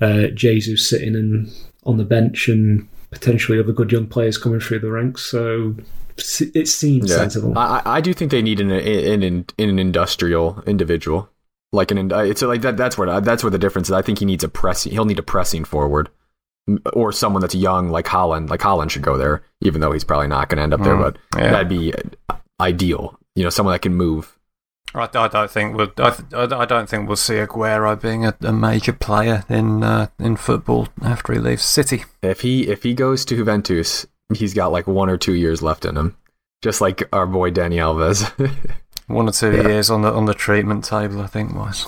uh, Jesus sitting in, on the bench and potentially other good young players coming through the ranks. So s- it seems sensible. I, I- I do think they need an an, an, an industrial individual, like an. ind- It's like that. That's where that's where the difference is. I think he needs a pressing. He'll need a pressing forward or someone that's young like Haaland. Like Haaland should go there, even though he's probably not going to end up there. Mm, But yeah. that'd be ideal. You know, someone that can move. I, I don't think we'll. I, I don't think we'll see Aguero being a, a major player in uh, in football after he leaves City. If he if he goes to Juventus, he's got like one or two years left in him, just like our boy Dani Alves. (laughs) One or two Yeah. years on the on the treatment table, I think was.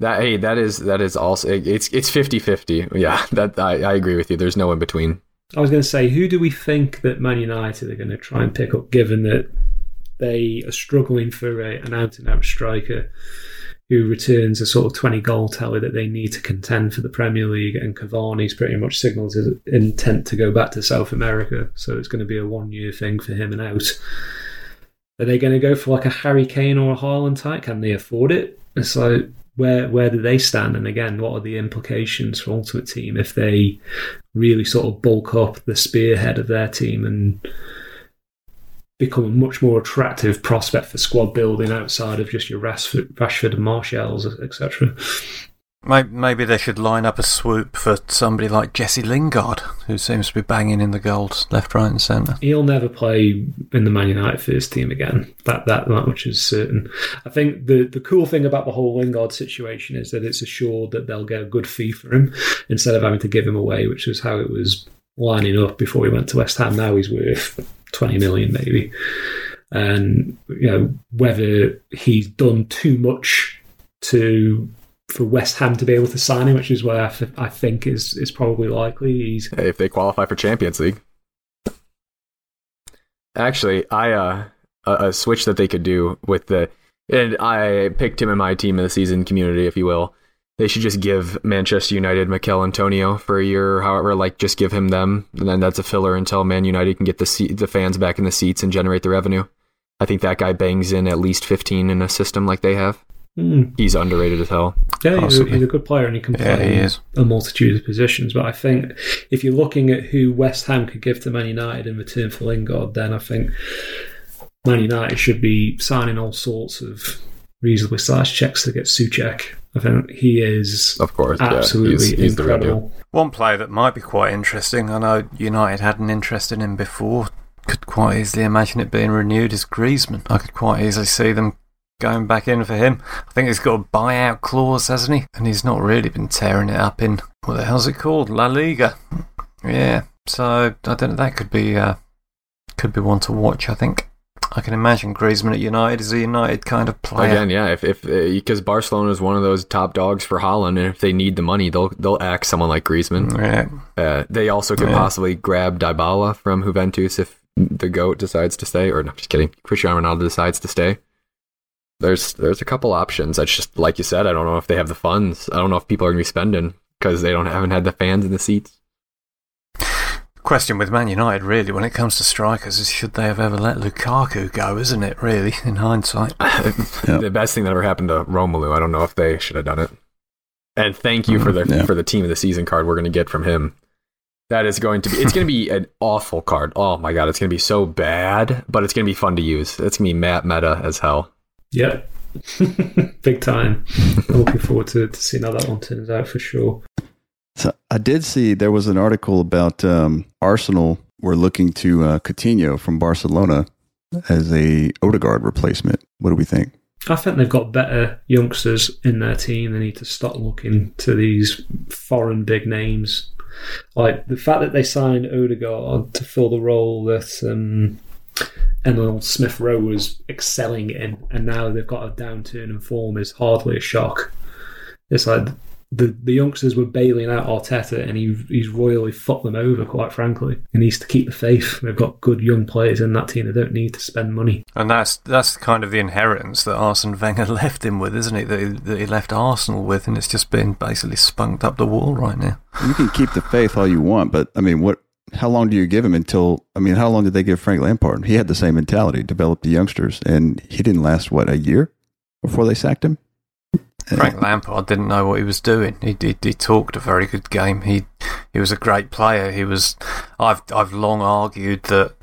that hey, that is that is also it's it's 50-50. Yeah, that I, I agree with you. There's no in between. I was going to say, who do we think that Man United are going to try and pick up, given that they are struggling for a, an out and out striker who returns a sort of 20 goal tally that they need to contend for the Premier League? And Cavani's pretty much signalled his intent to go back to South America. So it's going to be a one year thing for him and out. Are they going to go for like a Harry Kane or a Haaland type? Can they afford it? It's like, where where do they stand? And again, what are the implications for Ultimate Team if they really sort of bulk up the spearhead of their team and become a much more attractive prospect for squad building outside of just your Rashford, Rashford and Martials, etc. Maybe, maybe they should line up a swoop for somebody like Jesse Lingard, who seems to be banging in the goals left, right, and centre. He'll never play in the Man United first team again. That that that much is certain. I think the the cool thing about the whole Lingard situation is that it's assured that they'll get a good fee for him instead of having to give him away, which is how it was lining up before he went to West Ham. Now he's worth twenty million maybe, and you know whether he's done too much to for West Ham to be able to sign him, which is where I, th- I think is is probably likely. He's if they qualify for Champions League. Actually, I uh a, a switch that they could do with the and I picked him in my team of the season community, if you will. They should just give Manchester United Michail Antonio for a year, or however, like just give him them, and then that's a filler until Man United can get the seat, the fans back in the seats and generate the revenue. I think that guy bangs in at least fifteen in a system like they have. Hmm. He's underrated as hell. Yeah, he's a, he's a good player and he can Yeah, play he in is. a multitude of positions. But I think if you're looking at who West Ham could give to Man United in return for Lingard, then I think Man United should be signing all sorts of reasonably sized checks to get Souček. I think he is Of course, yeah, absolutely he's- he's the real deal. incredible. One player that might be quite interesting, I know United had an interest in him before, could quite easily imagine it being renewed, as Griezmann. I could quite easily see them going back in for him. I think he's got a buyout clause, hasn't he? And he's not really been tearing it up in, what the hell's it called? La Liga. Yeah, so I don't know, that could be, uh, could be one to watch, I think. I can imagine Griezmann at United is a United kind of player. Again, yeah, if if because Barcelona is one of those top dogs for Haaland, and if they need the money, they'll they'll axe someone like Griezmann. Yeah. Uh, they also could Yeah. possibly grab Dybala from Juventus if the goat decides to stay, or no, just kidding, Cristiano Ronaldo decides to stay. There's there's a couple options. That's just like you said. I don't know if they have the funds. I don't know if people are going to be spending because they don't haven't had the fans in the seats. Question with Man United, really, when it comes to strikers, is should they have ever let Lukaku go, isn't it, really, in hindsight? (laughs) The best thing that ever happened to Romelu. I don't know if they should have done it. And thank you for mm, the Yeah. for the team of the season card we're going to get from him. That is going to be it's going to be an (laughs) awful card. Oh my god, it's going to be so bad, but it's going to be fun to use. It's going to be Matt meta as hell. Yep. (laughs) Big time. I'm looking forward to, to seeing how that one turns out for sure. So I did see there was an article about um, Arsenal were looking to uh, Coutinho from Barcelona as a Odegaard replacement. What do we think? I think they've got better youngsters in their team. They need to stop looking to these foreign big names. Like the fact that they signed Odegaard to fill the role that um, Emile Smith Rowe was excelling in, and now they've got a downturn in form is hardly a shock. It's like the the youngsters were bailing out Arteta, and he he's royally fucked them over. Quite frankly, he needs to keep the faith. They've got good young players in that team. They don't need to spend money. And that's that's kind of the inheritance that Arsene Wenger (laughs) left him with, isn't it? That he, that he left Arsenal with, and it's just been basically spunked up the wall right now. You can keep the faith all you want, but I mean, what? How long do you give him until? I mean, how long did they give Frank Lampard? He had the same mentality, developed the youngsters, and he didn't last what a year before they sacked him. Frank Lampard didn't know what he was doing. He, he he talked a very good game. He he was a great player. He was. I've I've long argued that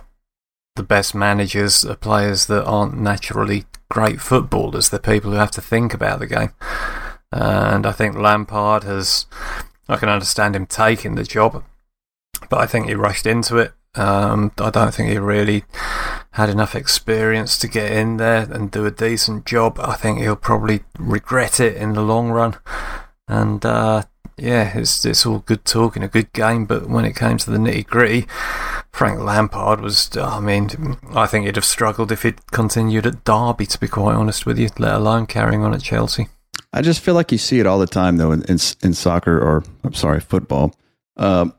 the best managers are players that aren't naturally great footballers. They're people who have to think about the game. And I think Lampard has. I can understand him taking the job. but I think he rushed into it. Um, I don't think he really had enough experience to get in there and do a decent job. I think he'll probably regret it in the long run. And uh, yeah, it's it's all good talking, a good game, but when it came to the nitty gritty, Frank Lampard was. I mean, I think he'd have struggled if he'd continued at Derby. To be quite honest with you, let alone carrying on at Chelsea. I just feel like you see it all the time, though, in in, in soccer or I'm sorry, football. Um,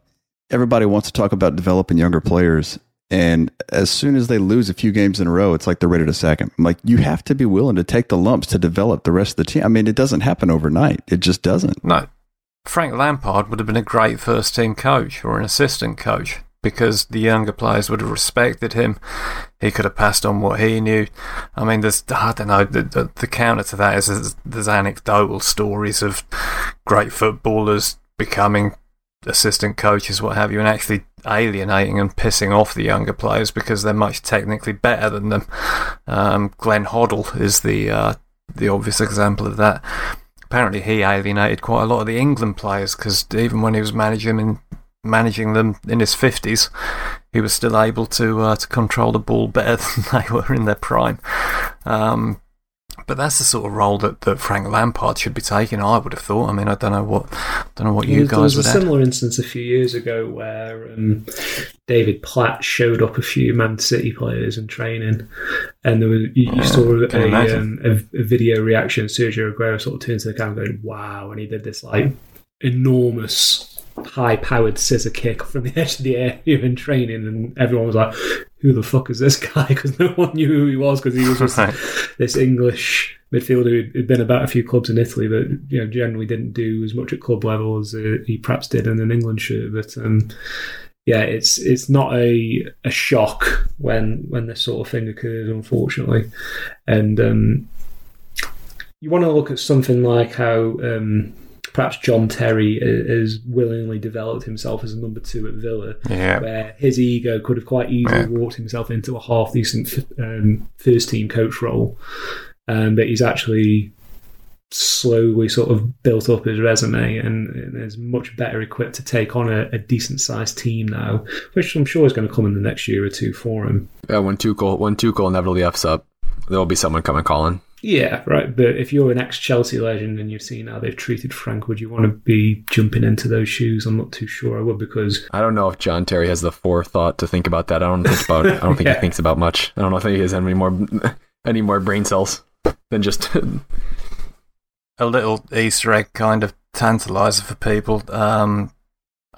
everybody wants to talk about developing younger players, and as soon as they lose a few games in a row, it's like they're ready to sack him. I'm like, you have to be willing to take the lumps to develop the rest of the team. I mean, it doesn't happen overnight. It just doesn't. No, Frank Lampard would have been a great first team coach or an assistant coach because the younger players would have respected him. He could have passed on what he knew. I mean, there's, I don't know, the, the, the counter to that is there's, there's anecdotal stories of great footballers becoming assistant coaches, what have you, and actually alienating and pissing off the younger players because they're much technically better than them. Um, Glenn Hoddle is the uh, the obvious example of that apparently he alienated quite a lot of the England players because even when he was managing in, managing them in his fifties, he was still able to uh, to control the ball better (laughs) than they were in their prime. Um, but that's the sort of role that, that Frank Lampard should be taking. I would have thought. I mean, I don't know what don't know what you There guys there was a add. similar instance a few years ago where um, David Platt showed up a few Man City players in training, and there was you, you saw a, um, a, a video reaction. Sergio Aguero sort of turned to the camera going, "Wow!" and he did this like enormous. High-powered scissor kick from the edge of the area in training, and everyone was like, "Who the fuck is this (laughs) guy?" Because no one knew who he was because he was just Right. this English midfielder who'd been about a few clubs in Italy, but you know generally didn't do as much at club level as uh, he perhaps did in an England shirt. But um, yeah, it's it's not a a shock when when this sort of thing occurs, unfortunately, and um, you want to look at something like how. Um, Perhaps John Terry uh, has willingly developed himself as a number two at Villa, Yeah. where his ego could have quite easily Yeah. walked himself into a half decent um, first team coach role um, but he's actually slowly sort of built up his resume and, and is much better equipped to take on a, a decent sized team now, which I'm sure is going to come in the next year or two for him. Yeah, when Tuchel when Tuchel inevitably f's up, there will be someone coming calling. Yeah, right. But if you're an ex Chelsea legend and you've seen how they've treated Frank, would you want to be jumping into those shoes? I'm not too sure I would because I don't know if John Terry has the forethought to think about that. I don't think about. I don't (laughs) think Yeah. he thinks about much. I don't know if he has any more (laughs) any more brain cells than just. (laughs) a little Easter egg kind of tantalizer for people. Um,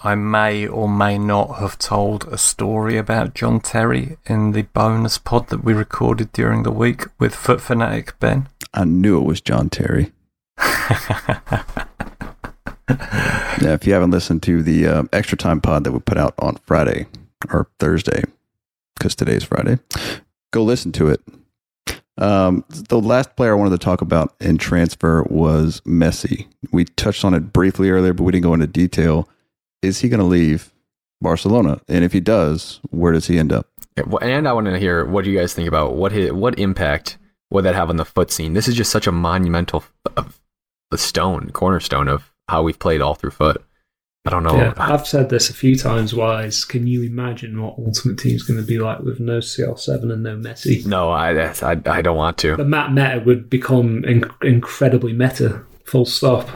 I may or may not have told a story about John Terry in the bonus pod that we recorded during the week with FUT Fanatic Ben. I knew it was John Terry. (laughs) Yeah, if you haven't listened to the uh, extra time pod that we put out on Friday or Thursday, because today's Friday, go listen to it. Um, the last player I wanted to talk about in transfer was Messi. We touched on it briefly earlier, but we didn't go into detail. Is he going to leave Barcelona? And if he does, where does he end up? and I want to hear what do you guys think about what hit, what impact would that have on the FUT scene? This is just such a monumental of a stone cornerstone of how we've played all through FUT. I don't know. yeah, I've said this a few times. Wyse, can you imagine what Ultimate Team's going to be like with no CR7 and no Messi? No, I, I I don't want to. The Matt Meta would become inc- incredibly meta. Full stop.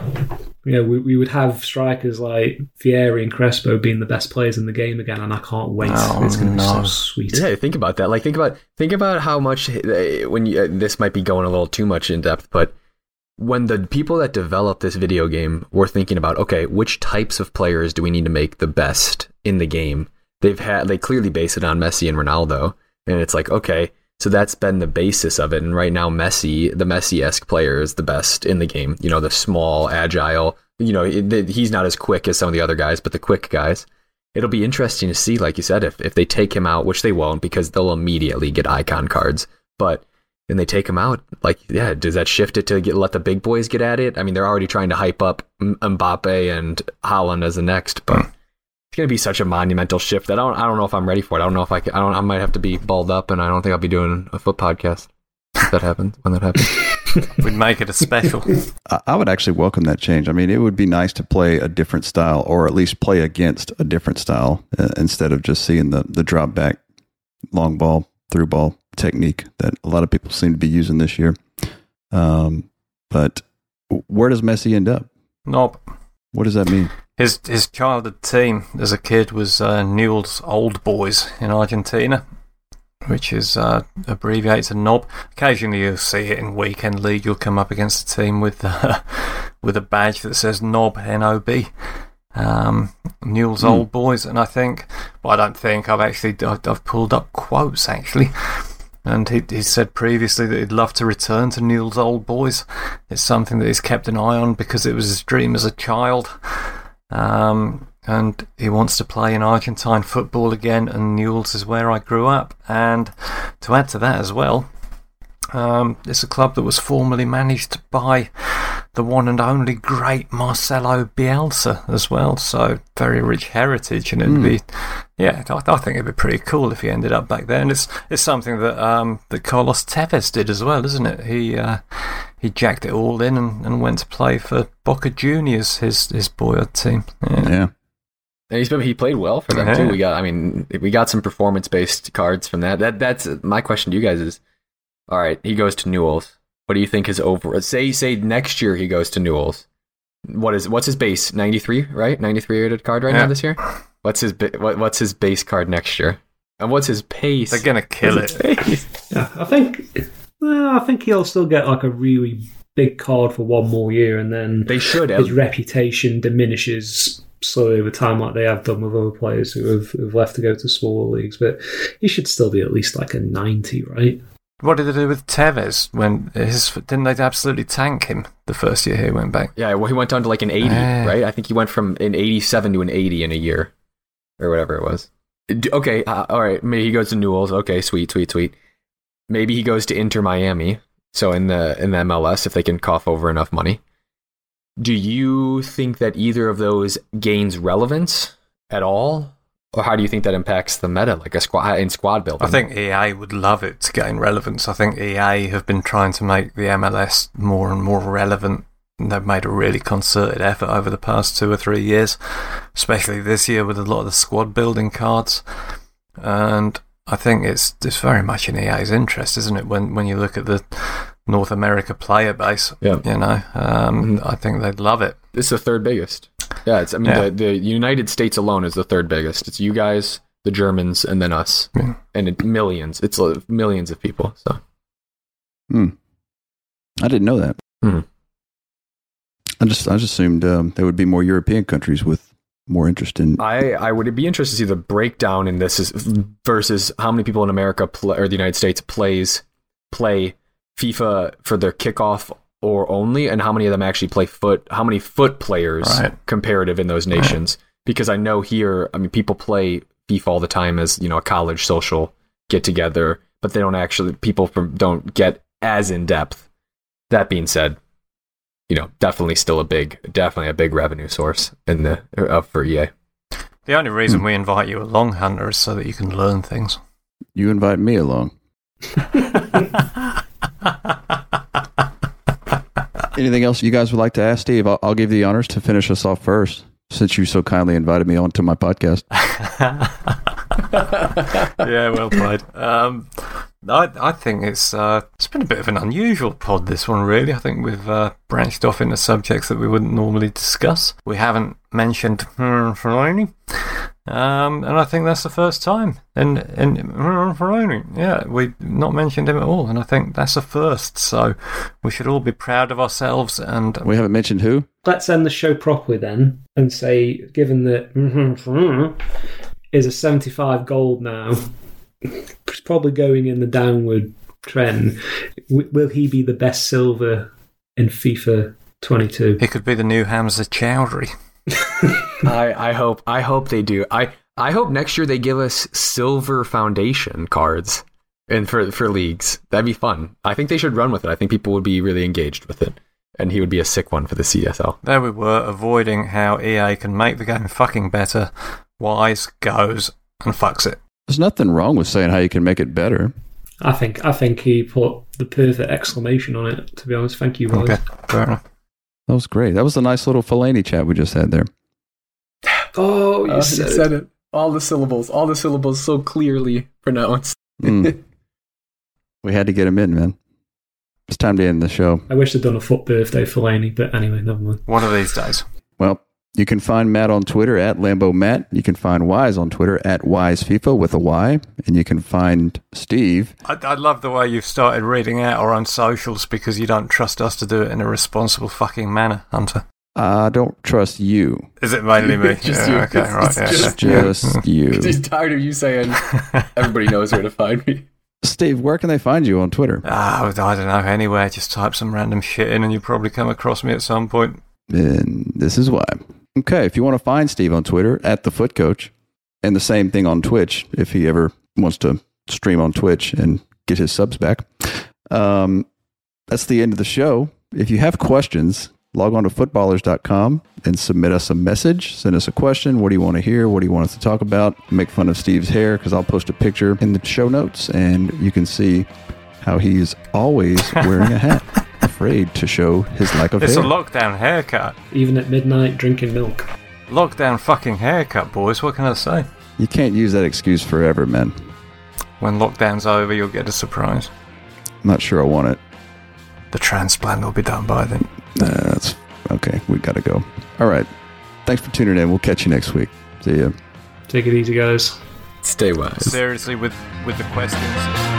You know, we, we would have strikers like Vieri and Crespo being the best players in the game again, and I can't wait. Oh, it's going to be so sweet. Yeah, think about that. Like, think about think about how much uh, when you, uh, this might be going a little too much in depth, but when the people that developed this video game were thinking about, okay, which types of players do we need to make the best in the game? They've had they clearly base it on Messi and Ronaldo, and it's like, okay, so that's been the basis of it. And right now, Messi, the Messi esque player, is the best in the game. You know, the small, agile. You know, it, he's not as quick as some of the other guys, but the quick guys it'll be interesting to see, like you said, if, if they take him out, which they won't because they'll immediately get icon cards. But then they take him out, like, yeah, does that shift it to get let the big boys get at it? I mean, they're already trying to hype up Mbappe and Haaland as the next, but hmm. It's gonna be such a monumental shift that I don't, I don't know if I'm ready for it. I don't know if I, can, I don't, I might have to be balled up, and I don't think I'll be doing a FUT podcast if that happens when that happens. (laughs) We'd make it a special. I, I would actually welcome that change. I mean, it would be nice to play a different style, or at least play against a different style, uh, instead of just seeing the the drop back, long ball, through ball technique that a lot of people seem to be using this year. Um, but where does Messi end up? Knob. What does that mean? His his childhood team as a kid was uh, Newell's Old Boys in Argentina, which is uh, abbreviated to Knob. Occasionally you'll see it in weekend league. You'll come up against a team with uh, (laughs) with a badge that says Knob N O B. Um, Newell's Hmm. Old Boys, and I think, but I don't think I've actually I've, I've pulled up quotes actually. And he, he said previously that he'd love to return to Newell's Old Boys. It's something that he's kept an eye on because it was his dream as a child. Um, and he wants to play in Argentine football again, and Newell's is where I grew up. And to add to that as well, um, it's a club that was formerly managed by the one and only great Marcelo Bielsa as well. So very rich heritage, and it'd be, yeah, I, I think it'd be pretty cool if he ended up back there. And it's it's something that um, that Carlos Tevez did as well, isn't it? He uh, he jacked it all in and, and went to play for Boca Juniors, his his boyhood team. Yeah. Yeah. And he's been he played well for them Yeah. too. We got I mean we got some performance based cards from that. That that's my question to you guys is all right, he goes to Newell's. What do you think his over say say next year he goes to Newell's. What is what's his base? 93, right? 93 rated card right Yeah. now this year? What's his what, what's his base card next year? And what's his pace? They're gonna kill What's it. pace? Yeah, I think. Well, I think he'll still get like a really big card for one more year, and then They should his reputation diminishes slowly over time, like they have done with other players who have, who've left to go to smaller leagues. But he should still be at least like a ninety, right? What did they do with Tevez when his didn't they absolutely tank him the first year he went back? Yeah, well, he went down to like an 80, Ah. right? I think he went from an 87 to an 80 in a year, or whatever it was. Okay, uh, all right. Maybe he goes to Newell's. Okay, sweet, sweet, sweet. Maybe he goes to Inter Miami. So in the in the MLS, if they can cough over enough money, do you think that either of those gains relevance at all, or how do you think that impacts the meta, like a squad in squad building? I think EA would love it to gain relevance. I think EA have been trying to make the MLS more and more relevant. And They've made a really concerted effort over the past two or three years, especially this year with a lot of the squad building cards. And I think it's it's very much in EA's interest, isn't it? When when you look at the North America player base, Yeah. you know, um, I think they'd love it. it's the third biggest. Yeah, it's. I mean, Yeah. the the United States alone is the third biggest. It's you guys, the Germans, and then us, Yeah. and it, millions. It's millions of people. So Hmm. I didn't know that. Hmm. I just I just assumed um, there would be more European countries with more interest in. I I would be interested to see the breakdown in this is versus how many people in America pl- or the United States plays play FIFA for their kickoff or only, and how many of them actually play FUT. How many FUT players Right. comparative in those nations? Because I know here, I mean, people play FIFA all the time as you know a college social get together, but they don't actually people from don't get as in depth. That being said, you know, definitely still a big, definitely a big revenue source in the uh, for EA. The only reason we invite you along, Hunter, is so that you can learn things. You invite me along. (laughs) (laughs) Anything else you guys would like to ask Steve? I'll, I'll give you the honors to finish us off first, since you so kindly invited me onto my podcast. (laughs) yeah, well played. Um, I I think it's uh, it's been a bit of an unusual pod. This one, really. I think we've uh, branched off into subjects that we wouldn't normally discuss. We haven't mentioned hmm, Fellaini, um, and I think that's the first time. And and Ferroni, yeah, we've not mentioned him at all, and I think that's a first. So we should all be proud of ourselves. And We haven't mentioned who. Let's end the show properly then and say, given that is a 75 gold now, it's probably going in the downward trend. Will he be the best silver in FIFA 22? he could be the new Hamza Choudhury. I I hope I hope they do. I I hope next year they give us silver foundation cards and for for leagues. That'd be fun. I think they should run with it. I think people would be really engaged with it, and he would be a sick one for the CSL. There we were, avoiding how EA can make the game fucking better. Wyse goes and fucks it. There's nothing wrong with saying how you can make it better. I think I think he put the perfect exclamation on it. To be honest, thank you, Wyse. Okay, fair enough. That was great. That was a nice little Fellaini chat we just had there. Oh, you Uh, said, you said it. All the syllables, all the syllables so clearly pronounced. Mm. (laughs) we had to get him in, man. It's time to end the show. I wish they'd done a FUT birthday for Laney, but anyway, never mind. One of these days. Well, you can find Matt on Twitter at Lambo Matt. You can find Wyse on Twitter at Wyse FIFA with a Y. And you can find Steve. I, I love the way you've started reading out our own socials because you don't trust us to do it in a responsible fucking manner, Hunter. I don't trust you. Is it mainly me? (laughs) Just Yeah, you. Okay, It's- right. it's yeah, just- yeah. Just (laughs) you. He's tired of you saying everybody knows where to find me. Steve, where can they find you on Twitter? Ah, I don't know. Anywhere, just type some random shit in, and you'll probably come across me at some point. And this is why. Okay, if you want to find Steve on Twitter at the FUT Coach, and the same thing on Twitch, if he ever wants to stream on Twitch and get his subs back. Um, that's the end of the show. If you have questions, log on to futballerz.com and submit us a message. Send us a question. What do you want to hear? What do you want us to talk about? Make fun of Steve's hair because I'll post a picture in the show notes and you can see how he's always wearing a hat, (laughs) afraid to show his lack of It's hair. a lockdown haircut. Even at midnight, drinking milk. Lockdown fucking haircut, boys. What can I say? You can't use that excuse forever, man. When lockdown's over, you'll get a surprise. I'm not sure I want it. The transplant will be done by then. Uh, that's okay. We got to go. All right. Thanks for tuning in. We'll catch you next week. See ya. Take it easy, guys. Stay wise. Seriously, with with the questions.